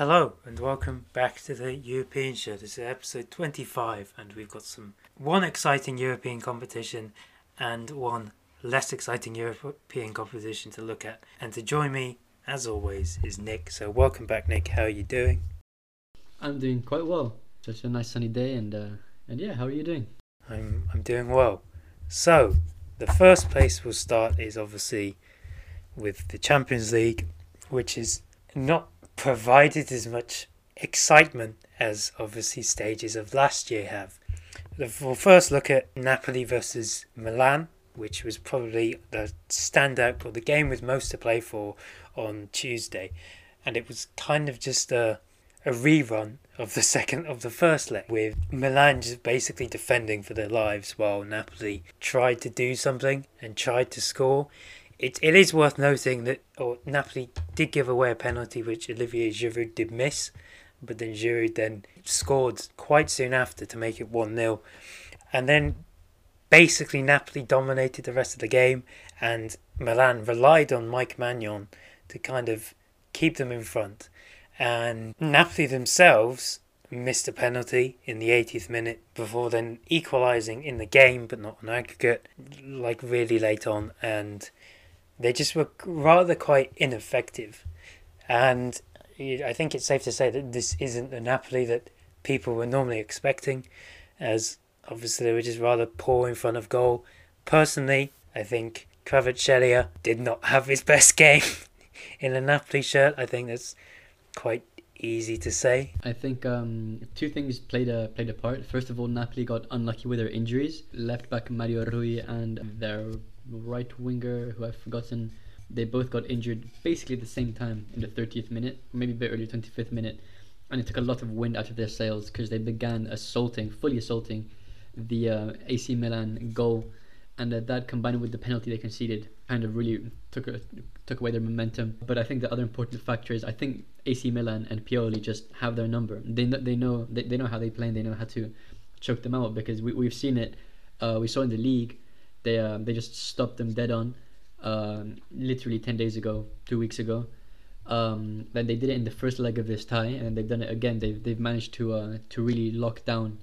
Hello and welcome back to the European Show. This is episode 25, and we've got some one exciting European competition and one less exciting European competition to look at. And to join me, as always, is Nick. So welcome back, Nick. How are you doing? I'm doing quite well. Such a nice sunny day, and uh, and yeah, how are you doing? I'm I'm doing well. So the first place we'll start is obviously with the Champions League, which is not provided as much excitement as obviously stages of last year have. We'll first look at Napoli versus Milan, which was probably the standout or the game with most to play for on Tuesday, and it was kind of just a a rerun of the second of the first leg with Milan just basically defending for their lives while Napoli tried to do something and tried to score it, it is worth noting that or Napoli did give away a penalty which Olivier Giroud did miss, but then Giroud then scored quite soon after to make it 1 0. And then basically Napoli dominated the rest of the game, and Milan relied on Mike Maignan to kind of keep them in front. And Napoli themselves missed a penalty in the 80th minute before then equalising in the game, but not on aggregate, like really late on. And they just were rather quite ineffective. And I think it's safe to say that this isn't the Napoli that people were normally expecting, as obviously they were just rather poor in front of goal. Personally, I think Kvaratskhelia did not have his best game in a Napoli shirt. I think that's quite easy to say. I think um, two things played a played a part. First of all, Napoli got unlucky with their injuries. Left back Mario Rui and their right winger who I've forgotten. They both got injured basically at the same time in the 30th minute, maybe a bit earlier, 25th minute, and it took a lot of wind out of their sails because they began assaulting, fully assaulting, the uh, AC Milan goal, and uh, that combined with the penalty they conceded kind of really took a, took away their momentum. But I think the other important factor is I think AC Milan and Pioli just have their number. They they know they, they know how they play and they know how to choke them out because we we've seen it. Uh, we saw in the league they uh, they just stopped them dead on, um, literally ten days ago, two weeks ago. Um, then they did it in the first leg of this tie, and they've done it again. They've they've managed to uh, to really lock down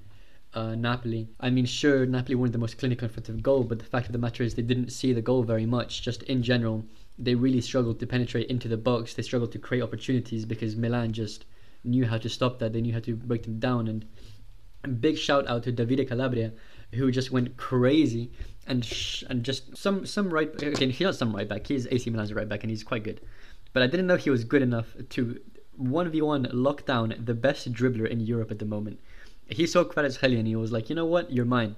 uh, Napoli. I mean, sure, Napoli weren't the most clinical in front of goal, but the fact of the matter is they didn't see the goal very much. Just in general, they really struggled to penetrate into the box. They struggled to create opportunities because Milan just knew how to stop that. They knew how to break them down. And big shout out to Davide Calabria, who just went crazy and sh- and just some some right again he's not some right back he's AC Milan's right back and he's quite good. But I didn't know he was good enough to 1v1 lock down the best dribbler in Europe at the moment. He saw Kvaratskhelia and he was like you know what? You're mine.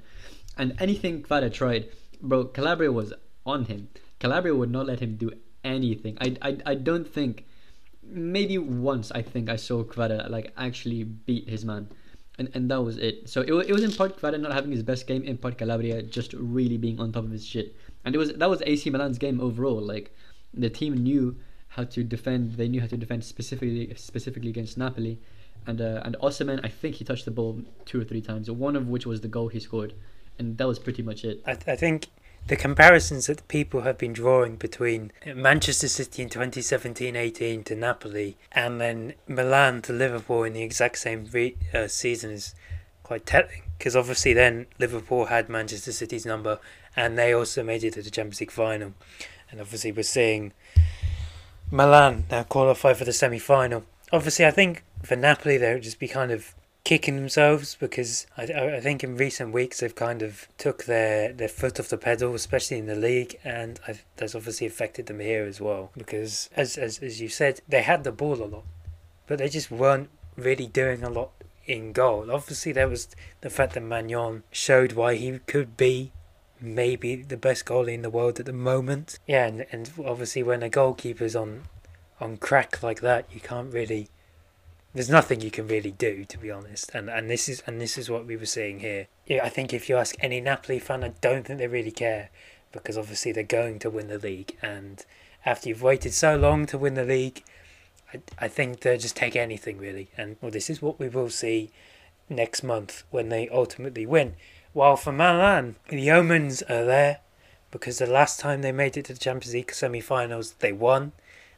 And anything Kvara tried bro Calabria was on him. Calabria would not let him do anything. I, I, I don't think maybe once I think I saw Kvara like actually beat his man and, and that was it. So it, it was in part Kvara not having his best game, in part Calabria just really being on top of his shit. And it was that was AC Milan's game overall. Like the team knew how to defend. They knew how to defend specifically specifically against Napoli. And uh, and Osimhen, I think he touched the ball two or three times. One of which was the goal he scored, and that was pretty much it. I, th- I think the comparisons that people have been drawing between Manchester City in 2017-18 to Napoli and then Milan to Liverpool in the exact same re- uh, season is quite telling because obviously then Liverpool had Manchester City's number and they also made it to the Champions League final. And obviously we're seeing Milan now qualify for the semi-final. Obviously I think for Napoli they'll just be kind of kicking themselves because I, I think in recent weeks they've kind of took their, their foot off the pedal, especially in the league, and I, that's obviously affected them here as well. Because as, as as you said, they had the ball a lot, but they just weren't really doing a lot in goal. Obviously, there was the fact that Maignan showed why he could be maybe the best goalie in the world at the moment. Yeah, and, and obviously when a goalkeeper's on on crack like that, you can't really there's nothing you can really do to be honest. And and this is and this is what we were seeing here. Yeah i think if you ask any napoli fan i don't think they really care because obviously they're going to win the league. And after you've waited so long to win the league i, I think they'll just take anything really. And well this is what we will see next month when they ultimately win. While for milan the omens are there because the last time they made it to the champions league semi-finals they won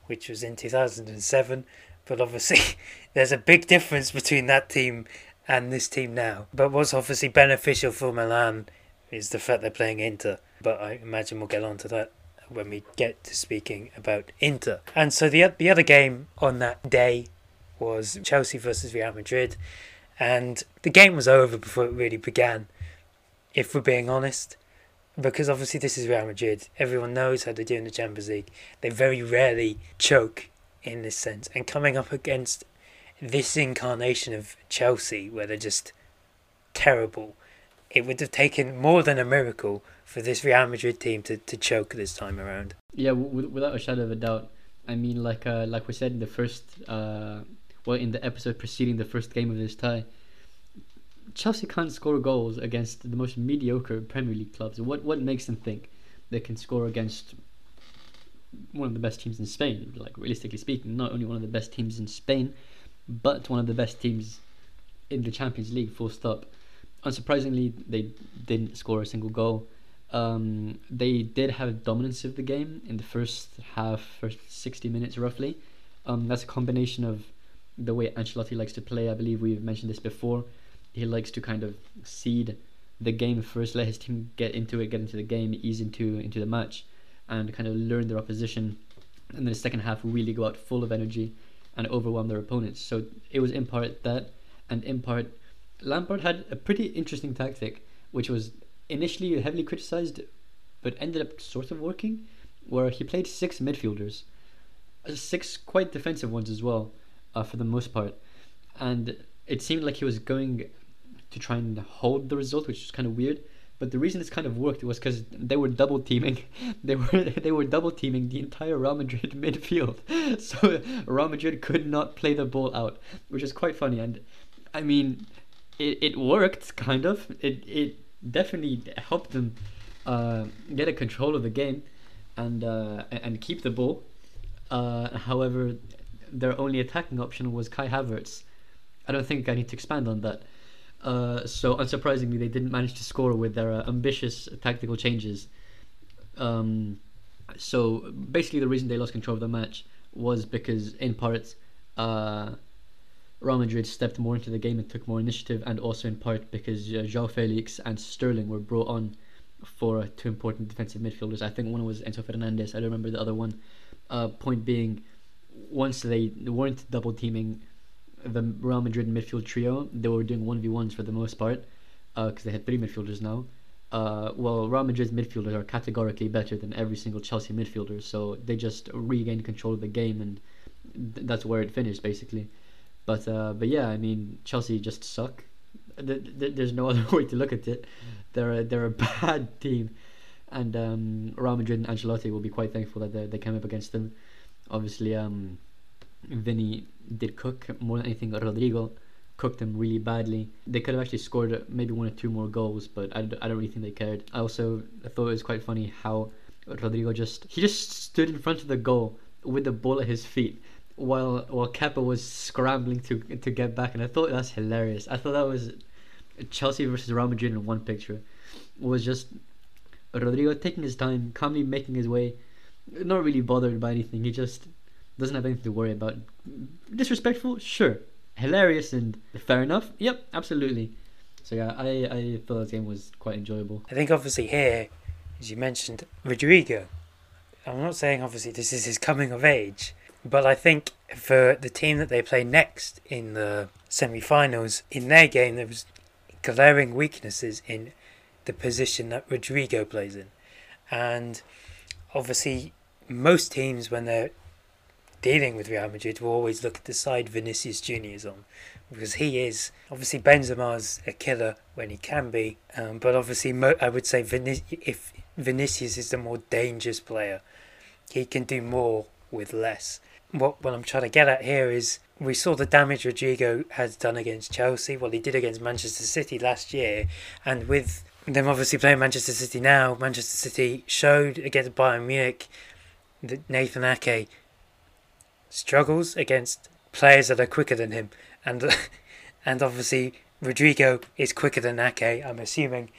which was in 2007 but obviously there's a big difference between that team and this team now. But what's obviously beneficial for Milan is the fact they're playing Inter. But I imagine we'll get on to that when we get to speaking about Inter. And so the the other game on that day was Chelsea versus Real Madrid, and the game was over before it really began. If we're being honest, because obviously this is Real Madrid, everyone knows how they do in the Champions League. They very rarely choke in this sense, and coming up against this incarnation of Chelsea, where they're just terrible, it would have taken more than a miracle for this Real Madrid team to, to choke this time around. Yeah, w- without a shadow of a doubt. I mean, like uh, like we said in the first, uh, well, in the episode preceding the first game of this tie, Chelsea can't score goals against the most mediocre Premier League clubs. What what makes them think they can score against one of the best teams in Spain? Like realistically speaking, not only one of the best teams in Spain, but one of the best teams in the Champions League. Full stop. Unsurprisingly, they didn't score a single goal. Um, they did have dominance of the game in the first half, first 60 minutes roughly. Um, that's a combination of the way Ancelotti likes to play. I believe we've mentioned this before. He likes to kind of cede the game first, let his team get into it, get into the game, ease into into the match, and kind of learn their opposition. And then the second half really go out full of energy and overwhelm their opponents. So it was in part that, and in part, Lampard had a pretty interesting tactic, which was initially heavily criticized, but ended up sort of working, where he played six midfielders, uh, six quite defensive ones as well, uh, for the most part, and it seemed like he was going to try and hold the result, which is kind of weird. But the reason this kind of worked was because they were double teaming. They were they were double teaming the entire Real Madrid midfield, so Real Madrid could not play the ball out, which is quite funny. And I mean, it, it worked kind of. It it definitely helped them uh, get a control of the game and uh, and keep the ball. Uh, however, their only attacking option was Kai Havertz. I don't think I need to expand on that. Uh, so unsurprisingly, they didn't manage to score with their uh, ambitious tactical changes. Um, so basically, the reason they lost control of the match was because, in part, uh, Real Madrid stepped more into the game and took more initiative, and also in part because uh, João Felix and Sterling were brought on for uh, two important defensive midfielders. I think one was Enzo Fernandez. I don't remember the other one. Uh, point being, once they weren't double teaming the Real Madrid midfield trio, they were doing one v ones for the most part, because uh, they had three midfielders now. Uh, well, Real Madrid's midfielders are categorically better than every single Chelsea midfielder, so they just regained control of the game, and th- that's where it finished basically. But uh, but yeah, I mean Chelsea just suck. There's no other way to look at it. They're a, they're a bad team, and um, Real Madrid and Ancelotti will be quite thankful that they, they came up against them. Obviously, um, Vinny did cook more than anything. Rodrygo cooked them really badly. They could have actually scored maybe one or two more goals, but I, I don't really think they cared. I also thought it was quite funny how Rodrygo just he just stood in front of the goal with the ball at his feet while while Kepa was scrambling to to get back, and I thought that's hilarious. I thought that was Chelsea versus Real Madrid in one picture. Was just Rodrygo taking his time, calmly making his way, not really bothered by anything. He just doesn't have anything to worry about. Disrespectful, sure. Hilarious and fair enough. Yep, absolutely. So yeah, I I thought this game was quite enjoyable. I think obviously here, as you mentioned, Rodrygo. I'm not saying obviously this is his coming of age, but I think for the team that they play next in the semi-finals, in their game there was glaring weaknesses in the position that Rodrygo plays in, and obviously most teams when they're dealing with Real Madrid will always look at the side Vinicius Junior is on, because he is obviously Benzema's a killer when he can be, um, but obviously mo- I would say Vinic- if Vinicius is the more dangerous player, he can do more with less what what I'm trying to get at here is we saw the damage Rodrygo has done against Chelsea. what he did against Manchester City last year, and with them obviously playing Manchester City now, Manchester City showed against Bayern Munich that Nathan Ake struggles against players that are quicker than him, and and obviously Rodrygo is quicker than Ake. I'm assuming,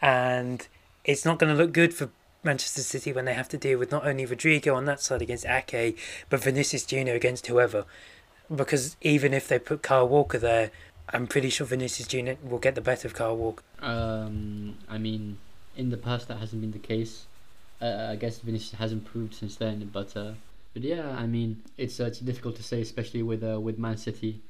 and it's not going to look good for Manchester City when they have to deal with not only Rodrygo on that side against Ake, but Vinicius Junior against whoever. because even if they put Kyle Walker there, I'm pretty sure Vinicius Junior will get the better of Kyle Walker. Um, I mean, in the past that hasn't been the case. Uh, I guess Vinicius has improved since then, but uh, but yeah, I mean, it's uh, it's difficult to say, especially with uh, with Man City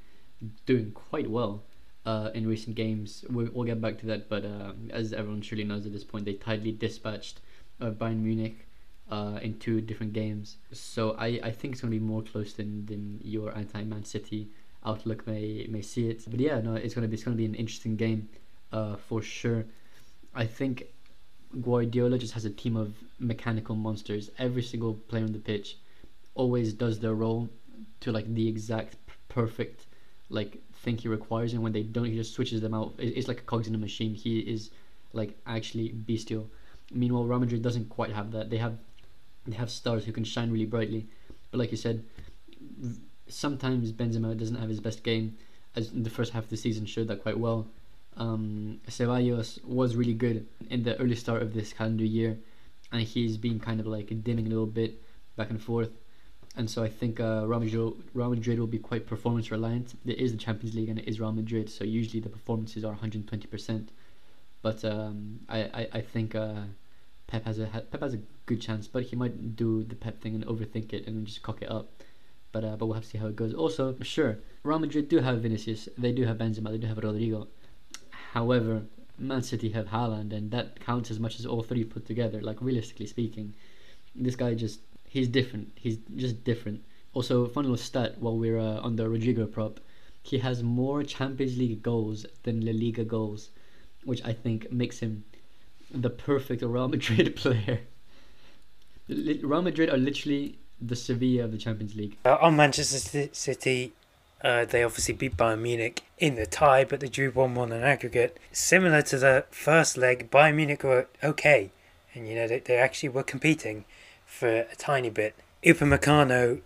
doing quite well uh, in recent games. We'll, we'll get back to that, but uh, as everyone surely knows at this point, they tidily dispatched uh, Bayern Munich uh, in two different games. So I, I think it's going to be more close than, than your anti Man City outlook may may see it. But yeah, no, it's going to be it's going to be an interesting game for sure. I think Guardiola just has a team of mechanical monsters. Every single player on the pitch always does their role to like the exact perfect like thing he requires, and when they don't, he just switches them out. It's like a cogs in a machine. He is like actually bestial. Meanwhile, Real Madrid doesn't quite have that. They have they have stars who can shine really brightly, but like you said, sometimes Benzema doesn't have his best game, as the first half of the season showed that quite well. Um, Ceballos was really good in the early start of this calendar year, and he's been kind of like dimming a little bit back and forth. And so I think uh, Real, Madrid, Real Madrid will be quite performance reliant. It is the Champions League and it is Real Madrid, so usually the performances are 120%. But um, I, I, I think uh, Pep has a Pep has a good chance, but he might do the Pep thing and overthink it and just cock it up. But uh, but we'll have to see how it goes. Also, sure, Real Madrid do have Vinicius, they do have Benzema, they do have Rodrygo. However, Man City have Haaland, and that counts as much as all three put together. Like realistically speaking, this guy just he's different. He's just different. Also, fun little stat while we're uh, on the Rodrygo prop, he has more Champions League goals than La Liga goals, which I think makes him the perfect Real Madrid player. Real Madrid are literally the Sevilla of the Champions League. Uh, on Manchester City, uh, they obviously beat Bayern Munich in the tie, but they drew 1 1 on aggregate. Similar to the first leg, Bayern Munich were okay, and you know, they, they actually were competing for a tiny bit. Upamecano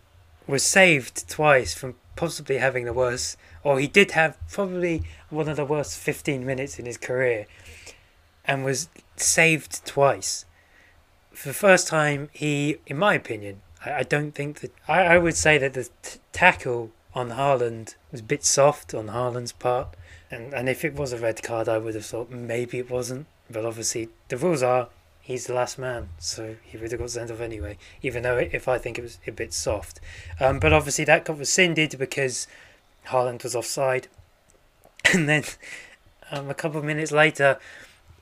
was saved twice from possibly having the worst, or he did have probably one of the worst 15 minutes in his career, and was saved twice. For the first time, he, in my opinion, I, I don't think that. I, I would say that the t- tackle on Haaland was a bit soft on Haaland's part, and, and if it was a red card, I would have thought maybe it wasn't. But obviously, the rules are he's the last man, so he would have got sent off anyway. Even though if I think it was a bit soft, um, but obviously that got rescinded because Haaland was offside, and then um, a couple of minutes later,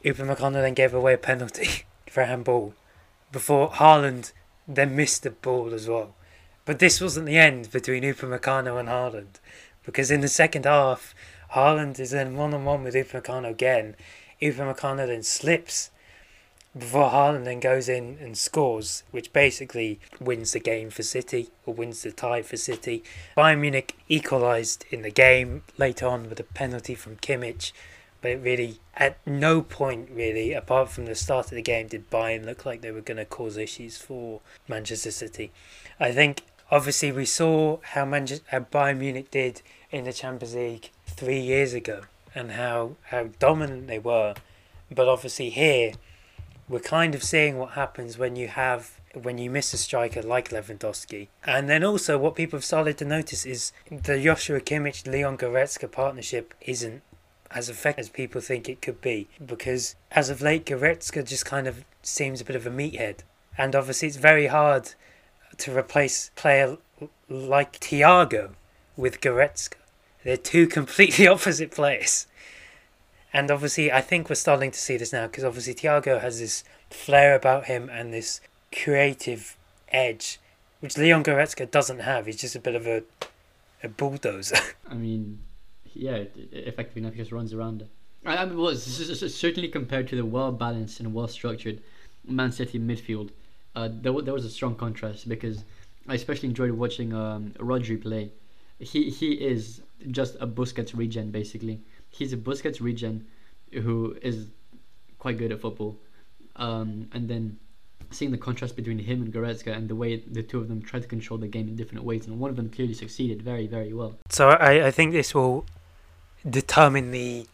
Upamecano then gave away a penalty for a handball before Haaland then missed the ball as well. But this wasn't the end between Upamecano and Haaland, because in the second half, Haaland is then one on one with Upamecano again. Upamecano then slips before Haaland then goes in and scores, which basically wins the game for City or wins the tie for City. Bayern Munich equalised in the game later on with a penalty from Kimmich, but really at no point really apart from the start of the game did Bayern look like they were going to cause issues for Manchester City. I think obviously we saw how Manchester how Bayern Munich did in the Champions League three years ago and how how dominant they were, but obviously here we're kind of seeing what happens when you have when you miss a striker like Lewandowski. And then also what people have started to notice is the Joshua Kimmich Leon Goretzka partnership isn't as effective as people think it could be because as of late Goretzka just kind of seems a bit of a meathead. And obviously it's very hard to replace player like Thiago with Goretzka. They're two completely opposite players. And obviously, I think we're starting to see this now because obviously Thiago has this flair about him and this creative edge, which Leon Goretzka doesn't have. He's just a bit of a a bulldozer. I mean, yeah, effectively now just runs around. I, I mean, well, certainly compared to the well balanced and well structured Man City midfield, uh, there, there was a strong contrast because I especially enjoyed watching um, Rodri play. He he is just a Busquets regen basically. He's a Busquets regen who is quite good at football, um, and then seeing the contrast between him and Goretzka and the way the two of them try to control the game in different ways, and one of them clearly succeeded very very well. So I, I think this will determine the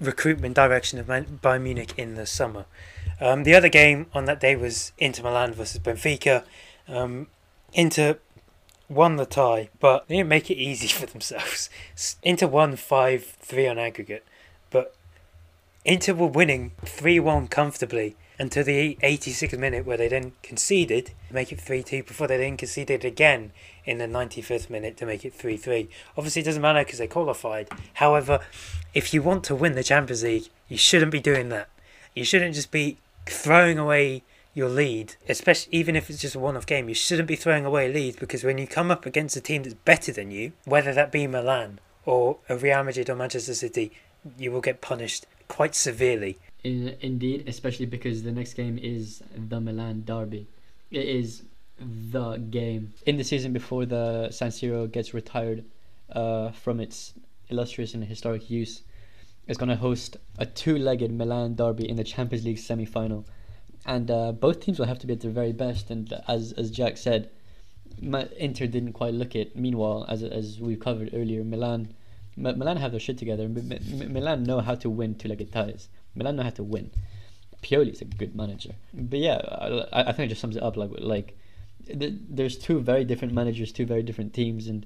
recruitment direction of Man- Bayern Munich in the summer. Um, the other game on that day was Inter Milan versus Benfica. Um, Inter won the tie, but they didn't make it easy for themselves. Inter won 5 3 on aggregate, but Inter were winning 3 1 comfortably until the 86th minute, where they then conceded, make it 3 2, before they then conceded again in the 95th minute to make it 3 3. Obviously, it doesn't matter because they qualified. However, if you want to win the Champions League, you shouldn't be doing that. You shouldn't just be throwing away your lead, especially even if it's just a one-off game. You shouldn't be throwing away leads because when you come up against a team that's better than you, whether that be Milan or a Real Madrid or Manchester City, you will get punished quite severely. In, indeed, especially because the next game is the Milan derby. It is the game in the season before the San Siro gets retired uh, from its illustrious and historic use. It's going to host a two-legged Milan derby in the Champions League semi-final and uh, both teams will have to be at their very best. And as as Jack said, Inter didn't quite look it. Meanwhile, as as we've covered earlier, Milan, Milan have their shit together. Milan know how to win two-legged ties. Milan know how to win. Pioli's a good manager. But yeah, I, I think it just sums it up like like there's two very different managers, two very different teams, and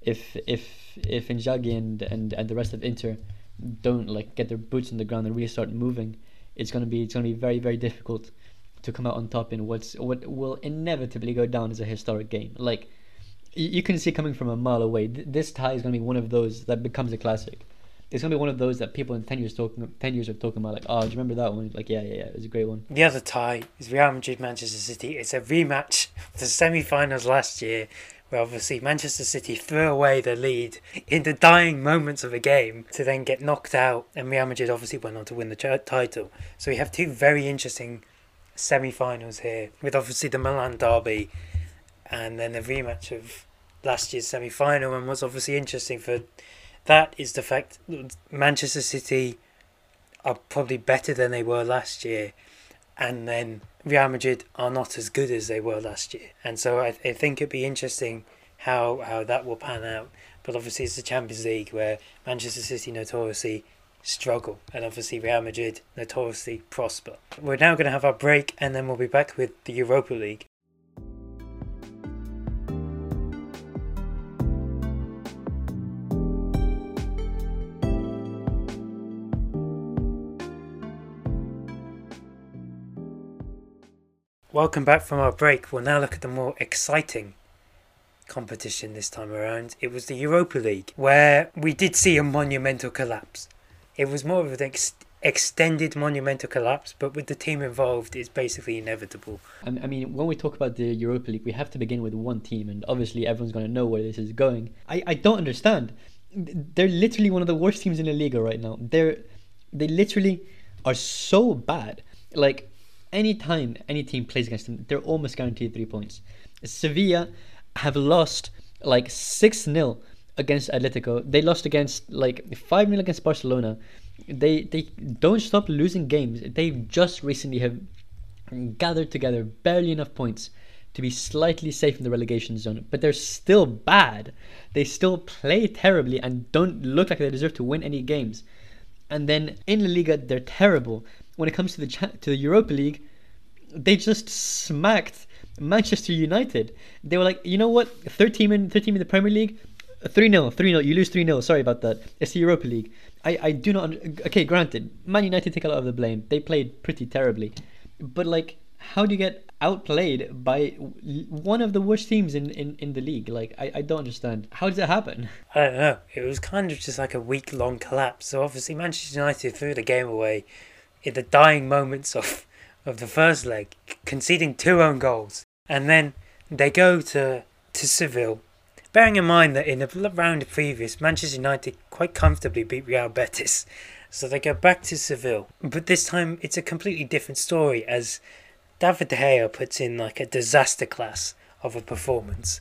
if if if Inzaghi and and and the rest of Inter don't like get their boots on the ground and really start moving it's to be it's to be very very difficult to come out on top in what's what will inevitably go down as a historic game. Like you can see coming from a mile away. This tie is going to be one of those that becomes a classic. It's going to be one of those that people in ten years talking ten years are talking about. Like, oh, do you remember that one? Like, yeah, yeah, yeah, it was a great one. The other tie is Real Madrid Manchester City. It's a rematch of the semi-finals last year where obviously Manchester City threw away the lead in the dying moments of a game to then get knocked out, and Real Madrid obviously went on to win the title. So we have two very interesting semi-finals here, with obviously the Milan derby, and then the rematch of last year's semi-final. And what's obviously interesting for that is the fact Manchester City are probably better than they were last year, and then Real Madrid are not as good as they were last year, and so I, I think it'd be interesting how how that will pan out. But obviously, it's the Champions League where Manchester City notoriously struggle, and obviously Real Madrid notoriously prosper. We're now going to have our break, and then we'll be back with the Europa League. Welcome back from our break. We'll now look at the more exciting competition this time around. It was the Europa League, where we did see a monumental collapse. It was more of an ex- extended monumental collapse, but with the team involved, it's basically inevitable. I mean, when we talk about the Europa League, we have to begin with one team, and obviously everyone's going to know where this is going. I, I don't understand. They're literally one of the worst teams in the Liga right now. They're they literally are so bad. Like anytime any team plays against them, they're almost guaranteed three points. Sevilla have lost like 6 0 against Atletico. They lost against like 5 0 against Barcelona. They they don't stop losing games. They just recently have gathered together barely enough points to be slightly safe in the relegation zone, but they're still bad. They still play terribly and don't look like they deserve to win any games. And then in La Liga, they're terrible when it comes to the to the Europa League, they just smacked Manchester United. They were like, you know what, 13 in third team in the Premier League, three 0 three 0 You lose three 0 Sorry about that. It's the Europa League. I I do not. Okay, granted, Man United take a lot of the blame. They played pretty terribly, but like, how do you get outplayed by one of the worst teams in, in, in the league. Like, I, I don't understand. How does that happen? I don't know. It was kind of just like a week long collapse. So, obviously, Manchester United threw the game away in the dying moments of, of the first leg, conceding two own goals. And then they go to, to Seville, bearing in mind that in the round previous, Manchester United quite comfortably beat Real Betis. So they go back to Seville. But this time it's a completely different story as David De Gea puts in like a disaster class of a performance.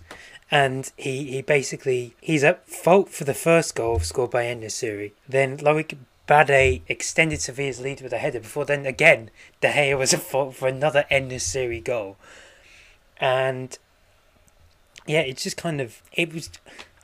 And he, he basically he's at fault for the first goal scored by En-Nesyri. Then Loic Bade extended Sevilla's lead with a header before then again De Gea was at fault for another En-Nesyri goal. And yeah, it's just kind of it was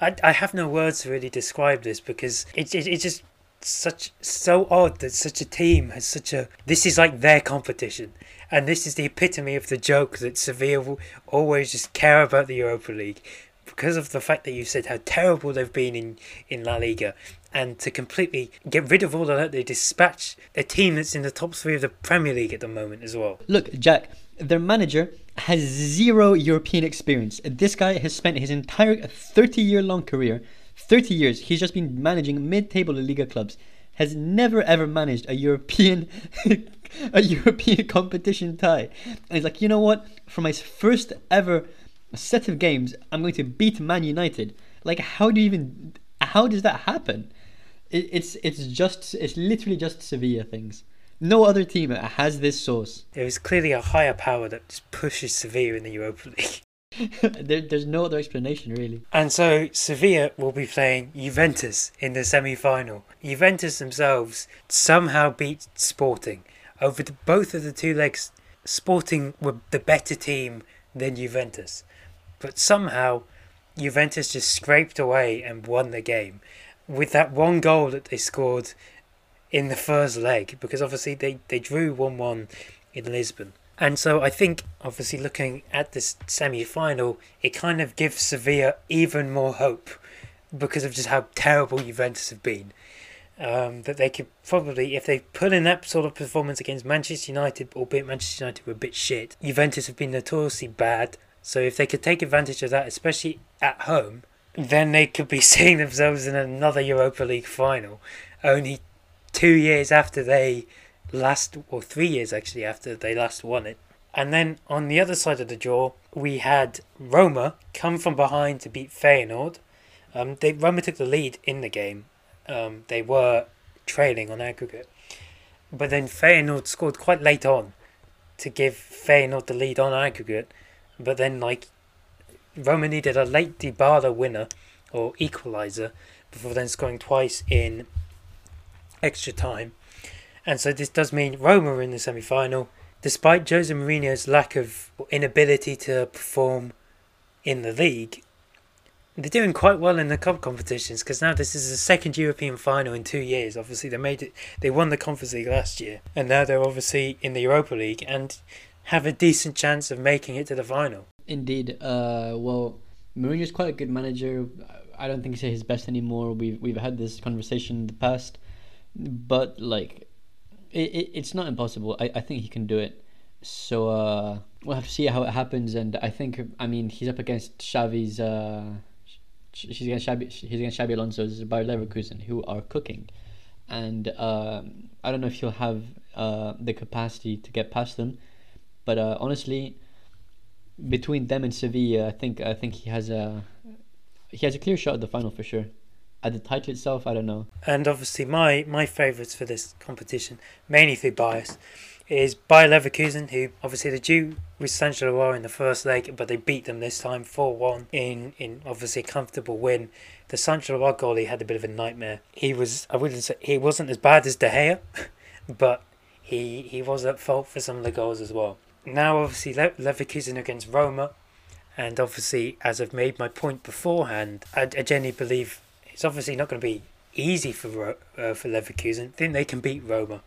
I, I have no words to really describe this because it, it it's just such so odd that such a team has such a this is like their competition and this is the epitome of the joke that Sevilla will always just care about the Europa League because of the fact that you said how terrible they've been in, in La Liga, and to completely get rid of all of that, they dispatch a team that's in the top three of the Premier League at the moment as well. Look, Jack, their manager has zero European experience. This guy has spent his entire 30 year long career, 30 years, he's just been managing mid table Liga clubs, has never ever managed a European. a European competition tie. And he's like, you know what? For my first ever set of games, I'm going to beat Man United. Like, how do you even? How does that happen? It, it's it's just it's literally just Sevilla things. No other team has this sauce. There is clearly a higher power that just pushes Sevilla in the Europa League. there, there's no other explanation really. And so Sevilla will be playing Juventus in the semi-final. Juventus themselves somehow beat Sporting over the, both of the two legs. Sporting were the better team than Juventus, but somehow Juventus just scraped away and won the game with that one goal that they scored in the first leg because obviously they, they drew 1 1 in Lisbon. And so I think, obviously, looking at this semi final, it kind of gives Sevilla even more hope because of just how terrible Juventus have been. Um, that they could probably, if they put in that sort of performance against Manchester United, albeit Manchester United were a bit shit, Juventus have been notoriously bad. So if they could take advantage of that, especially at home, then they could be seeing themselves in another Europa League final. Only two years after they last, or three years actually after they last won it. And then on the other side of the draw, we had Roma come from behind to beat Feyenoord. Um, they Roma took the lead in the game. Um, they were trailing on aggregate, but then Feyenoord scored quite late on to give Feyenoord the lead on aggregate. But then like Roma needed a late Dybala winner or equaliser before then scoring twice in extra time. And so this does mean Roma are in the semi final, despite Jose Mourinho's lack of inability to perform in the league. They're doing quite well in the cup competitions because now this is the second European final in two years. Obviously, they made it. They won the Conference League last year, and now they're obviously in the Europa League and have a decent chance of making it to the final. Indeed. Uh, well, Mourinho's quite a good manager. I don't think he's his best anymore. We've we've had this conversation in the past, but like it, it, it's not impossible. I, I think he can do it. So uh, we'll have to see how it happens. And I think, I mean, he's up against Xavi's. Uh, he's against Xabi, he's against Xabi Alonso's Bayer Leverkusen, who are cooking, and uh, I don't know if he'll have uh, the capacity to get past them. But uh, honestly, between them and Sevilla, I think I think he has a he has a clear shot at the final for sure. At the title itself, I don't know. And obviously, my my favourites for this competition, mainly through bias, is Bayer Leverkusen, who obviously they drew with Saint Gilloise in the first leg, but they beat them this time 4 1 in, in obviously a comfortable win. The Saint Gilloise goalie had a bit of a nightmare. He was, I wouldn't say, he wasn't as bad as De Gea, but he, he was at fault for some of the goals as well. Now, obviously, Le- Leverkusen against Roma, and obviously, as I've made my point beforehand, I, I genuinely believe it's obviously not going to be easy for uh, for Leverkusen. I think they can beat Roma,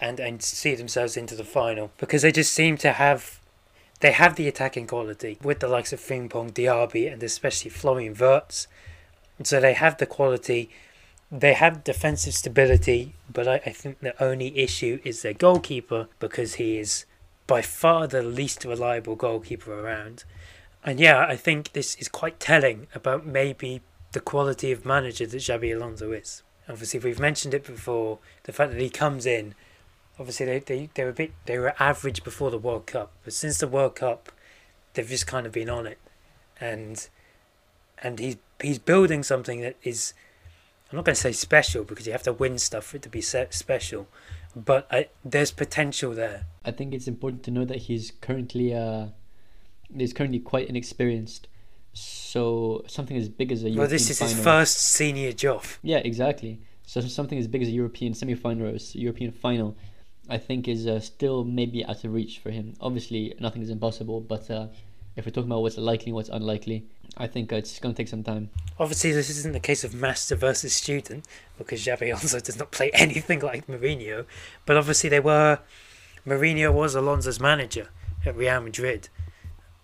and and see themselves into the final because they just seem to have. They have the attacking quality with the likes of Frimpong, Diaby, and especially Florian. And so they have the quality. They have defensive stability, but I, I think the only issue is their goalkeeper because he is by far the least reliable goalkeeper around. And yeah, I think this is quite telling about maybe the quality of manager that Xabi Alonso is. Obviously, we've mentioned it before. The fact that he comes in, obviously they they they were a bit they were average before the World Cup, but since the World Cup, they've just kind of been on it, and and he's he's building something that is. I'm not going to say special because you have to win stuff for it to be special, but I, there's potential there. I think it's important to know that he's currently uh, he's currently quite inexperienced so something as big as a European well, this is final, his first senior job. Yeah, exactly. So something as big as a European semi-final or a European final, I think is uh, still maybe out of reach for him. Obviously, nothing is impossible, but uh, if we're talking about what's likely what's unlikely, I think uh, it's going to take some time. Obviously, this isn't the case of master versus student because Xabi Alonso does not play anything like Mourinho. But obviously, they were. Mourinho was Alonso's manager at Real Madrid,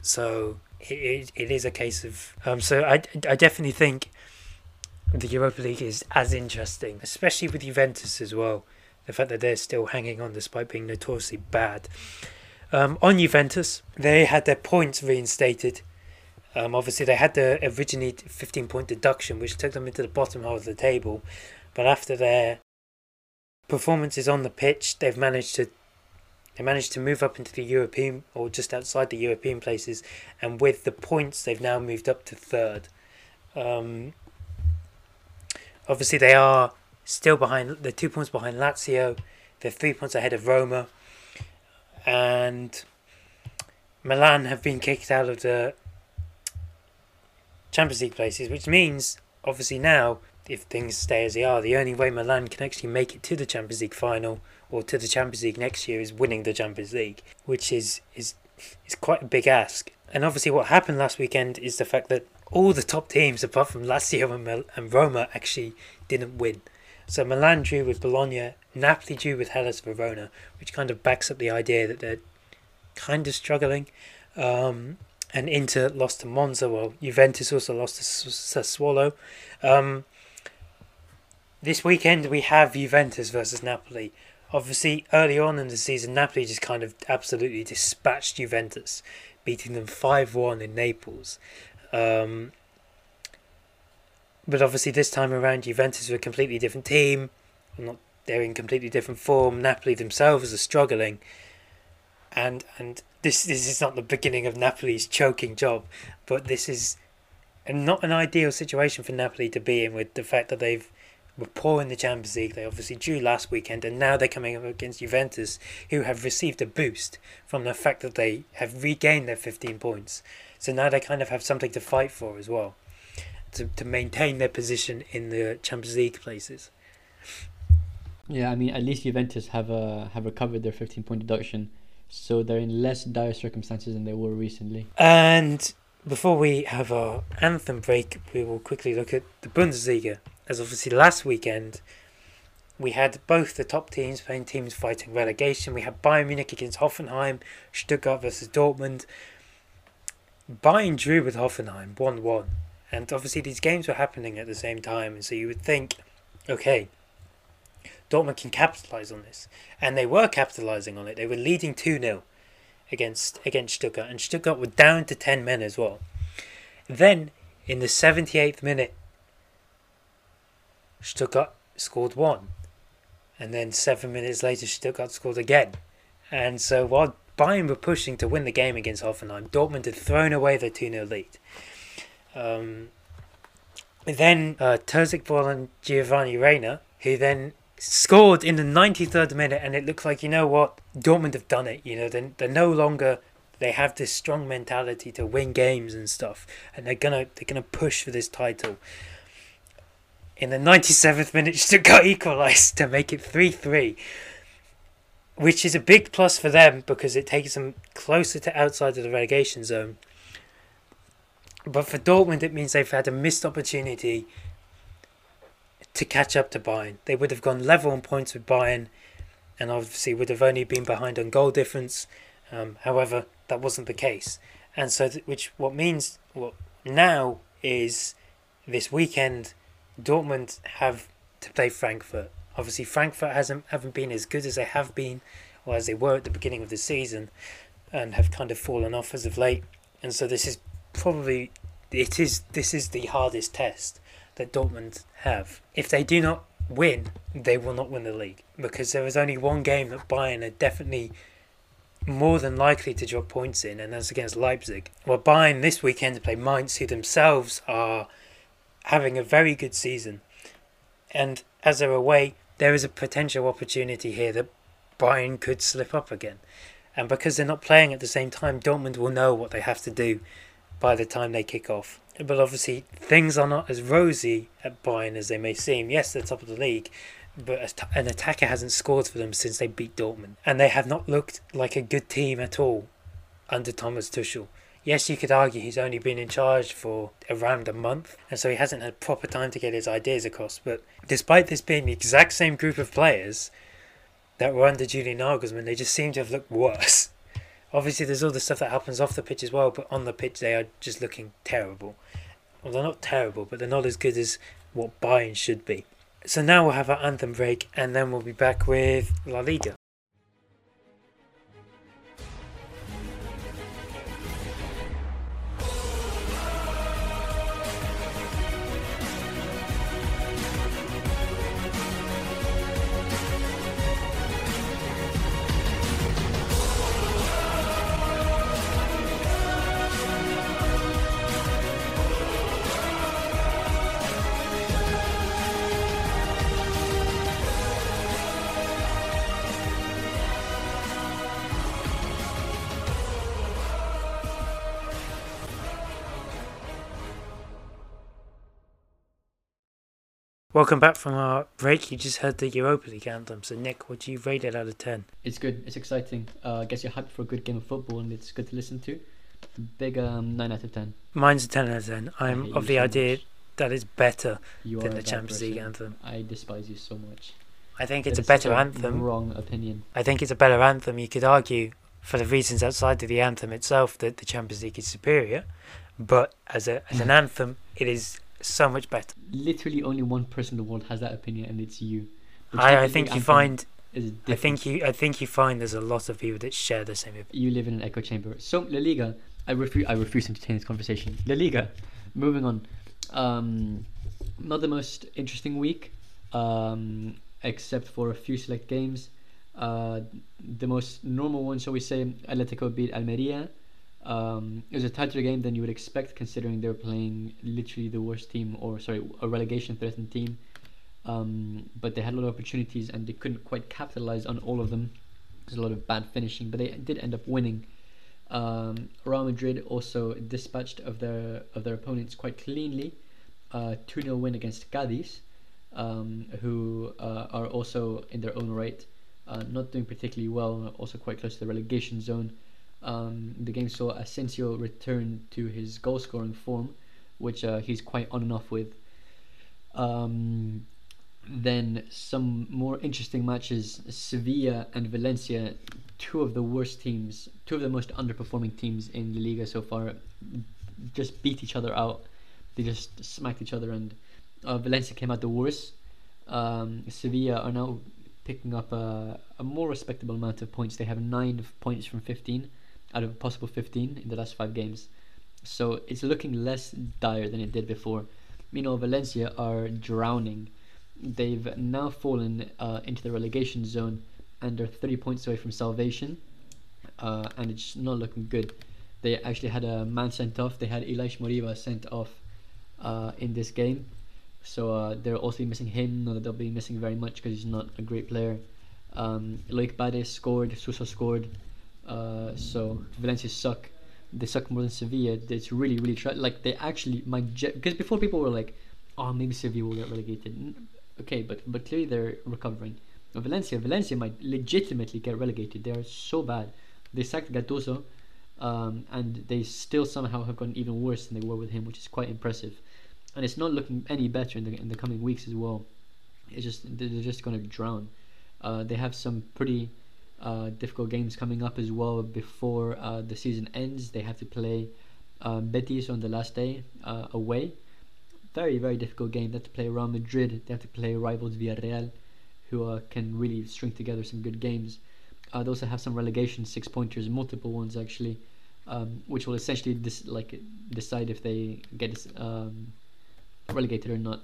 so it, it, is a case of um, so I, I definitely think the Europa League is as interesting, especially with Juventus as well. The fact that they're still hanging on despite being notoriously bad. Um, on Juventus, they had their points reinstated. Um, obviously, they had the originally 15 point deduction, which took them into the bottom half of the table. But after their performances on the pitch, they've managed to they managed to move up into the European or just outside the European places, and with the points, they've now moved up to third. Um, obviously, they are still behind. They're two points behind Lazio. They're three points ahead of Roma, and Milan have been kicked out of the Champions League places, which means obviously now if things stay as they are, the only way Milan can actually make it to the Champions League final or to the Champions League next year is winning the Champions League, which is is is quite a big ask. And obviously, what happened last weekend is the fact that all the top teams, apart from Lazio and, Mil- and Roma, actually didn't win. So Milan drew with Bologna, Napoli drew with Hellas Verona, which kind of backs up the idea that they're kind of struggling. Um, and Inter lost to Monza. Well, Juventus also lost to Sassuolo. Um, this weekend we have Juventus versus Napoli. Obviously, early on in the season, Napoli just kind of absolutely dispatched Juventus, beating them 5 1 in Naples. Um, but obviously, this time around, Juventus are a completely different team. Not, they're in completely different form. Napoli themselves are struggling. And and this, this is not the beginning of Napoli's choking job, but this is not an ideal situation for Napoli to be in with the fact that they've were poor in the Champions League. They obviously drew last weekend, and now they're coming up against Juventus, who have received a boost from the fact that they have regained their 15 points. So now they kind of have something to fight for as well, to, to maintain their position in the Champions League places. Yeah, I mean, at least Juventus have uh, have recovered their 15 point deduction, so they're in less dire circumstances than they were recently. And before we have our anthem break, we will quickly look at the Bundesliga as obviously last weekend we had both the top teams playing teams fighting relegation. We had Bayern Munich against Hoffenheim, Stuttgart versus Dortmund. Bayern drew with Hoffenheim 1 1. And obviously, these games were happening at the same time. And so you would think, okay, Dortmund can capitalise on this. And they were capitalising on it. They were leading 2 0 against, against Stuttgart. And Stuttgart were down to 10 men as well. Then, in the 78th minute, Stuttgart scored one. And then seven minutes later, Stuttgart scored again. And so while Bayern were pushing to win the game against Hoffenheim, Dortmund had thrown away their 2 0 lead. Um, then uh, Terzic and Giovanni Reyna, who then scored in the 93rd minute, and it looks like, you know what, Dortmund have done it. You know, they're, they're no longer, they have this strong mentality to win games and stuff, and they're gonna they're gonna push for this title. In the 97th minute, Stuttgart equalised to make it 3 3, which is a big plus for them because it takes them closer to outside of the relegation zone. But for Dortmund, it means they've had a missed opportunity to catch up to Bayern. They would have gone level on points with Bayern and obviously would have only been behind on goal difference. Um, however, that wasn't the case. And so, th- which what means what now is this weekend Dortmund have to play Frankfurt. Obviously, Frankfurt hasn't haven't been as good as they have been, or as they were at the beginning of the season, and have kind of fallen off as of late. And so this is probably it is this is the hardest test that Dortmund have. If they do not win, they will not win the league because there is only one game that Bayern are definitely more than likely to drop points in, and that's against Leipzig. Well, Bayern this weekend to play Mainz, who themselves are having a very good season. And as they're away, there is a potential opportunity here that Bayern could slip up again. And because they're not playing at the same time, Dortmund will know what they have to do by the time they kick off. But obviously, things are not as rosy at Bayern as they may seem. Yes, they're top of the league, but an attacker hasn't scored for them since they beat Dortmund. And they have not looked like a good team at all under Thomas Tuchel yes, you could argue he's only been in charge for around a month, and so he hasn't had proper time to get his ideas across. But despite this being the exact same group of players that were under Julian Nagelsmann, they just seem to have looked worse. Obviously, there's all the stuff that happens off the pitch as well, but on the pitch they are just looking terrible. Well, they're not terrible, but they're not as good as what Bayern should be. So now we'll have our anthem break, and then we'll be back with La Liga. Welcome back from our break. You just heard the Europa League anthem. So, Nick, would you rate it out of 10? It's good. It's exciting. Uh, I guess you're hyped for a good game of football, and it's good to listen to. Big um, nine out of ten. Mine's a 10 out of 10. I'm of the so idea much. that it's better You than the Champions League anthem. I despise you so much. I think That it's a better anthem. Wrong opinion. I think it's a better anthem. You could argue, for the reasons outside of the anthem itself, that the Champions League is superior. But as a as an anthem, it is so much better. Literally, only one person in the world has that opinion, and it's you. I, I think you find I think you I think you find there's a lot of people that share the same opinion. you live in an echo chamber. So La Liga, I refuse. I refuse to entertain this conversation. La Liga. Moving on. Um, not the most interesting week, um, except for a few select games. Uh, the most normal one, shall we say, Atletico beat Almeria. Um, it was a tighter game than you would expect, considering they were playing literally the worst team, or sorry, a relegation-threatened team. Um, but they had a lot of opportunities and they couldn't quite capitalize on all of them. There's a lot of bad finishing, but they did end up winning. Um, Real Madrid also dispatched of their of their opponents quite cleanly. Uh, 2 0 win against Cadiz, um, who uh, are also in their own right, uh, not doing particularly well, also quite close to the relegation zone. Um, the game saw Asensio return to his goal scoring form, which uh, he's quite on and off with. Um, then some more interesting matches Sevilla and Valencia, two of the worst teams, two of the most underperforming teams in the Liga so far, just beat each other out. They just smacked each other, and uh, Valencia came out the worst. Um, Sevilla are now picking up a, a more respectable amount of points. They have nine points from 15 out of possible 15 in the last five games. So it's looking less dire than it did before. Meanwhile, Valencia are drowning. They've now fallen uh, into the relegation zone and are 30 points away from salvation. Uh, and it's not looking good. They actually had a man sent off. They had Ilaix Moriba sent off uh, in this game. So uh, they're also missing him. No, they'll be missing very much because he's not a great player. Um, Loic Bade scored. Suso scored. Uh, so Valencia suck. They suck more than Sevilla. It's really, really try. Like they actually might. Because before people were like, "Oh, maybe Sevilla will get relegated." Okay, but but clearly they're recovering. But Valencia, Valencia might legitimately get relegated. They are so bad. They sacked Gattuso, um, and they still somehow have gotten even worse than they were with him, which is quite impressive. And it's not looking any better in the in the coming weeks as well. It's just they're just going to drown. Uh, they have some pretty uh, difficult games coming up as well before uh, the season ends. They have to play uh, Betis on the last day uh, away. Very very difficult game. They have to play Real Madrid. They have to play rivals Villarreal, who uh, can really string together some good games. Uh, they also have some relegation six pointers, multiple ones actually, um, which will essentially dis- like decide if they get um, relegated or not.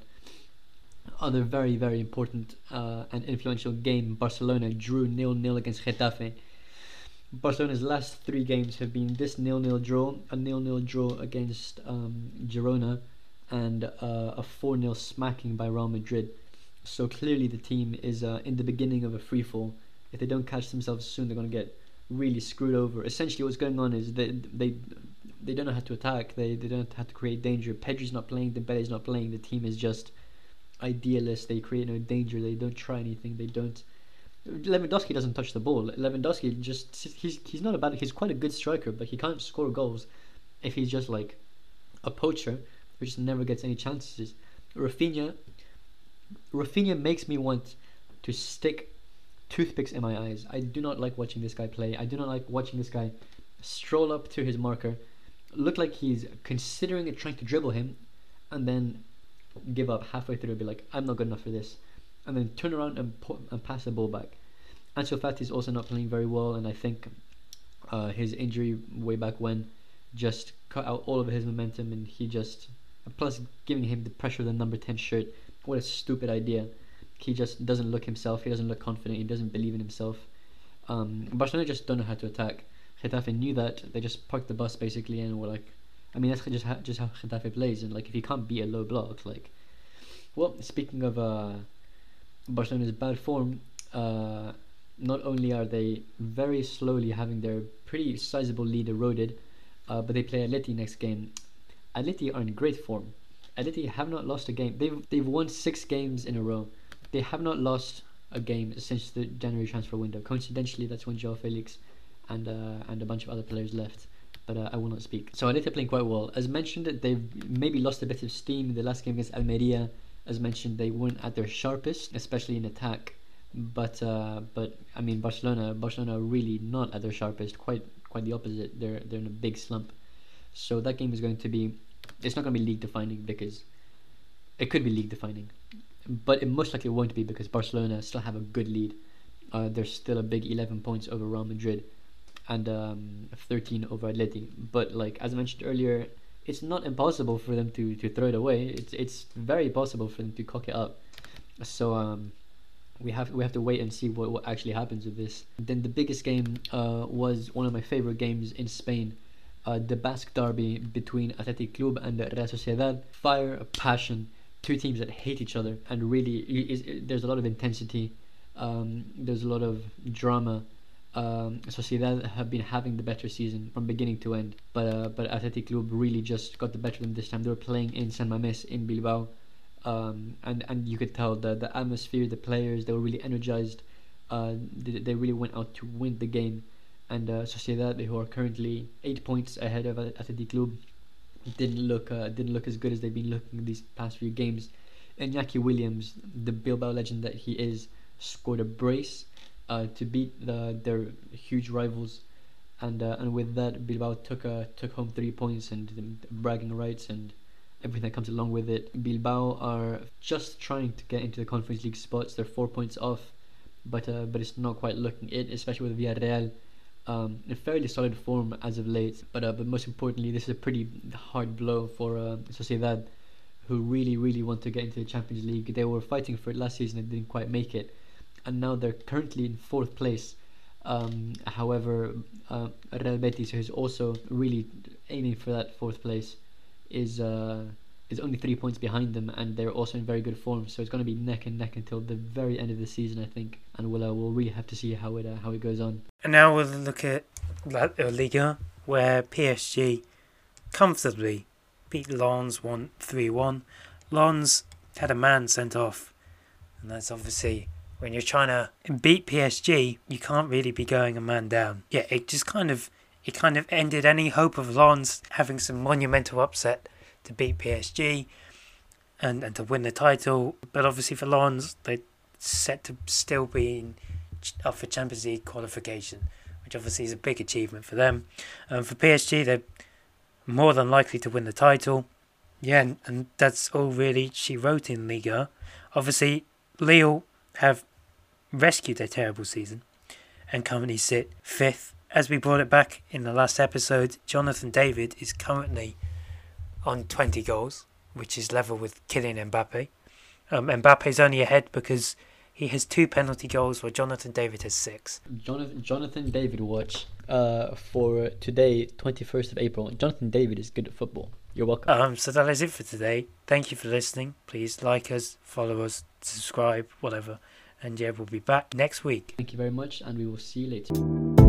Other very very important uh, and influential game: Barcelona drew nil nil against Getafe. Barcelona's last three games have been this nil nil draw, a nil nil draw against um, Girona, and uh, a four 0 smacking by Real Madrid. So clearly the team is uh, in the beginning of a free fall. If they don't catch themselves soon, they're going to get really screwed over. Essentially, what's going on is they they they don't know how to attack. They they don't how to create danger. Pedri's not playing. Dembele's not playing. The team is just idealist. They create no danger. They don't try anything. They don't. Lewandowski doesn't touch the ball. Lewandowski just he's he's not a bad. He's quite a good striker, but he can't score goals if he's just like a poacher who just never gets any chances. Raphinha, Raphinha makes me want to stick toothpicks in my eyes. I do not like watching this guy play. I do not like watching this guy stroll up to his marker, look like he's considering it, trying to dribble him, and then give up halfway through and be like, I'm not good enough for this. And then turn around and, pu- and pass the ball back. Ansu Fati is also not playing very well, and I think uh, his injury way back when just cut out all of his momentum, and he just plus giving him the pressure of the number ten shirt. What a stupid idea! He just doesn't look himself. He doesn't look confident. He doesn't believe in himself. Um, Barcelona just don't know how to attack. Getafe knew that. They just parked the bus basically and were like, I mean that's just how, just how Getafe plays. And like if you can't beat a low block, like, well, speaking of uh, Barcelona's bad form, uh, not only are they very slowly having their pretty sizable lead eroded, uh, but they play Atleti next game. Atleti are in great form. Atleti have not lost a game. They've they've won six games in a row. They have not lost a game since the January transfer window. Coincidentally, that's when Joao Felix and uh, and a bunch of other players left. But uh, I will not speak. So Atleti are playing quite well. As mentioned, they've maybe lost a bit of steam in the last game against Almeria. As mentioned, they weren't at their sharpest, especially in attack. But uh, but I mean Barcelona Barcelona are really not at their sharpest. Quite quite the opposite. They're they're in a big slump. So that game is going to be. It's not going to be league defining because it could be league defining, but it most likely won't be because Barcelona still have a good lead. Uh, they're still a big 11 points over Real Madrid and um, 13 over Atleti. But like as I mentioned earlier, it's not impossible for them to, to throw it away. It's it's very possible for them to cock it up. So um, we have we have to wait and see what, what actually happens with this. Then the biggest game uh, was one of my favorite games in Spain. Uh, the Basque derby between Athletic Club and Real Sociedad. Fire, passion, two teams that hate each other, and really, is, there's a lot of intensity. Um, there's a lot of drama um, Sociedad have been having the better season from beginning to end, but uh, but Athletic Club really just got the better of them this time. They were playing in San Mamés in Bilbao, um, and and you could tell the the atmosphere, the players, they were really energized. Uh, they, they really went out to win the game, and uh, Sociedad, who are currently eight points ahead of Athletic Club, didn't look uh, didn't look as good as they've been looking these past few games. Iñaki Williams, the Bilbao legend that he is, scored a brace uh, to beat the, their huge rivals, and uh, and with that Bilbao took uh, took home three points and bragging rights and everything that comes along with it. Bilbao are just trying to get into the Conference League spots. They're four points off, but uh, but it's not quite looking it, especially with Villarreal. Um, in fairly solid form as of late, but uh, but most importantly, this is a pretty hard blow for uh, Sociedad, who really really want to get into the Champions League. They were fighting for it last season and didn't quite make it and now they're currently in fourth place. Um, however, uh, Real Betis, who is also really aiming for that fourth place, is uh, is only three points behind them, and they're also in very good form. So it's going to be neck and neck until the very end of the season, I think, and we'll uh, we'll really have to see how it uh, how it goes on. And now we'll look at La Liga, where PSG comfortably beat Lens one three one. Lens had a man sent off, and that's obviously when you're trying to beat PSG, you can't really be going a man down. Yeah, it just kind of it kind of ended any hope of Lens having some monumental upset to beat PSG and, and to win the title. But obviously for Lens, they're set to still be in, up for Champions League qualification, which obviously is a big achievement for them. And for PSG, they're more than likely to win the title. Yeah, and, and that's all really she wrote in Liga. Obviously, Lille have rescued their terrible season and currently sit fifth. As we brought it back in the last episode, Jonathan David is currently on 20 goals, which is level with Kylian Mbappe. Um, is only ahead because he has two penalty goals, while Jonathan David has six. Jonathan, Jonathan David watch uh, for today, 21st of April. Jonathan David is good at football. You're welcome. Um, so that is it for today. Thank you for listening. Please like us, follow us, subscribe, whatever. And yeah, we'll be back next week. Thank you very much, and we will see you later.